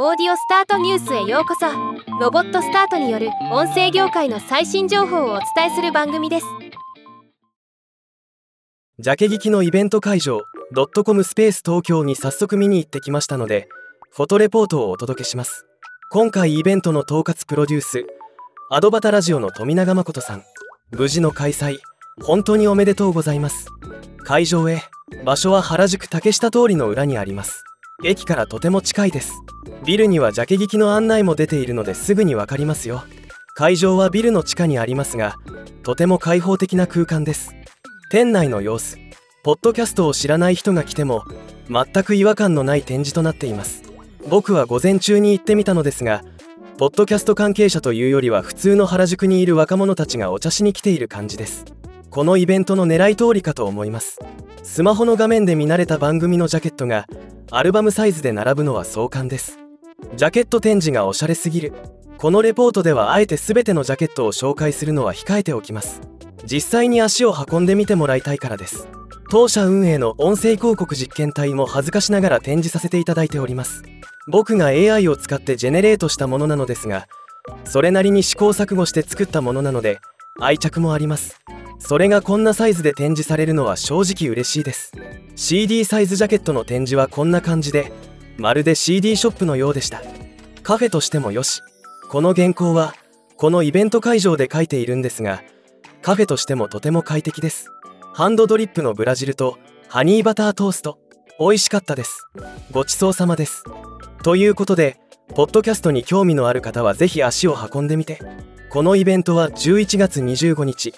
オーディオスタートニュースへようこそ。ロボットスタートによる音声業界の最新情報をお伝えする番組です。ジャケ聞きのイベント会場ドットコムスペース東京に早速見に行ってきましたのでフォトレポートをお届けします。今回イベントの統括プロデュースアドバタラジオの富永誠さん。無事の開催本当におめでとうございます。会場へ場所は原宿竹下通りの裏にあります。駅からとても近いです。ビルにはジャケ聞きの案内も出ているのですぐにわかりますよ。会場はビルの地下にありますがとても開放的な空間です。店内の様子ポッドキャストを知らない人が来ても全く違和感のない展示となっています。僕は午前中に行ってみたのですがポッドキャスト関係者というよりは普通の原宿にいる若者たちがお茶しに来ている感じです。このイベントの狙い通りかと思います。スマホの画面で見慣れた番組のジャケットがアルバムサイズで並ぶのは壮観です。ジャケット展示がおしゃれすぎる。このレポートではあえて全てのジャケットを紹介するのは控えておきます。実際に足を運んでみてもらいたいからです。当社運営の音声広告実験体も恥ずかしながら展示させていただいております。僕が AI を使ってジェネレートしたものなのですがそれなりに試行錯誤して作ったものなので愛着もあります。それがこんなサイズで展示されるのは正直嬉しいです。CD サイズジャケットの展示はこんな感じでまるで CD ショップのようでした。カフェとしてもよしこの原稿はこのイベント会場で書いているんですがカフェとしてもとても快適です。ハンドドリップのブラジルとハニーバタートースト美味しかったです。ごちそうさまです。ということでポッドキャストに興味のある方はぜひ足を運んでみて。このイベントは11月25日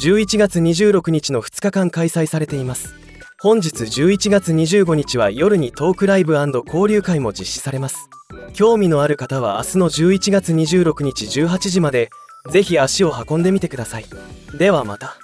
11月26日の2日間開催されています。本日11月25日は夜にトークライブ交流会も実施されます。興味のある方は明日の11月26日18時までぜひ足を運んでみてください。ではまた。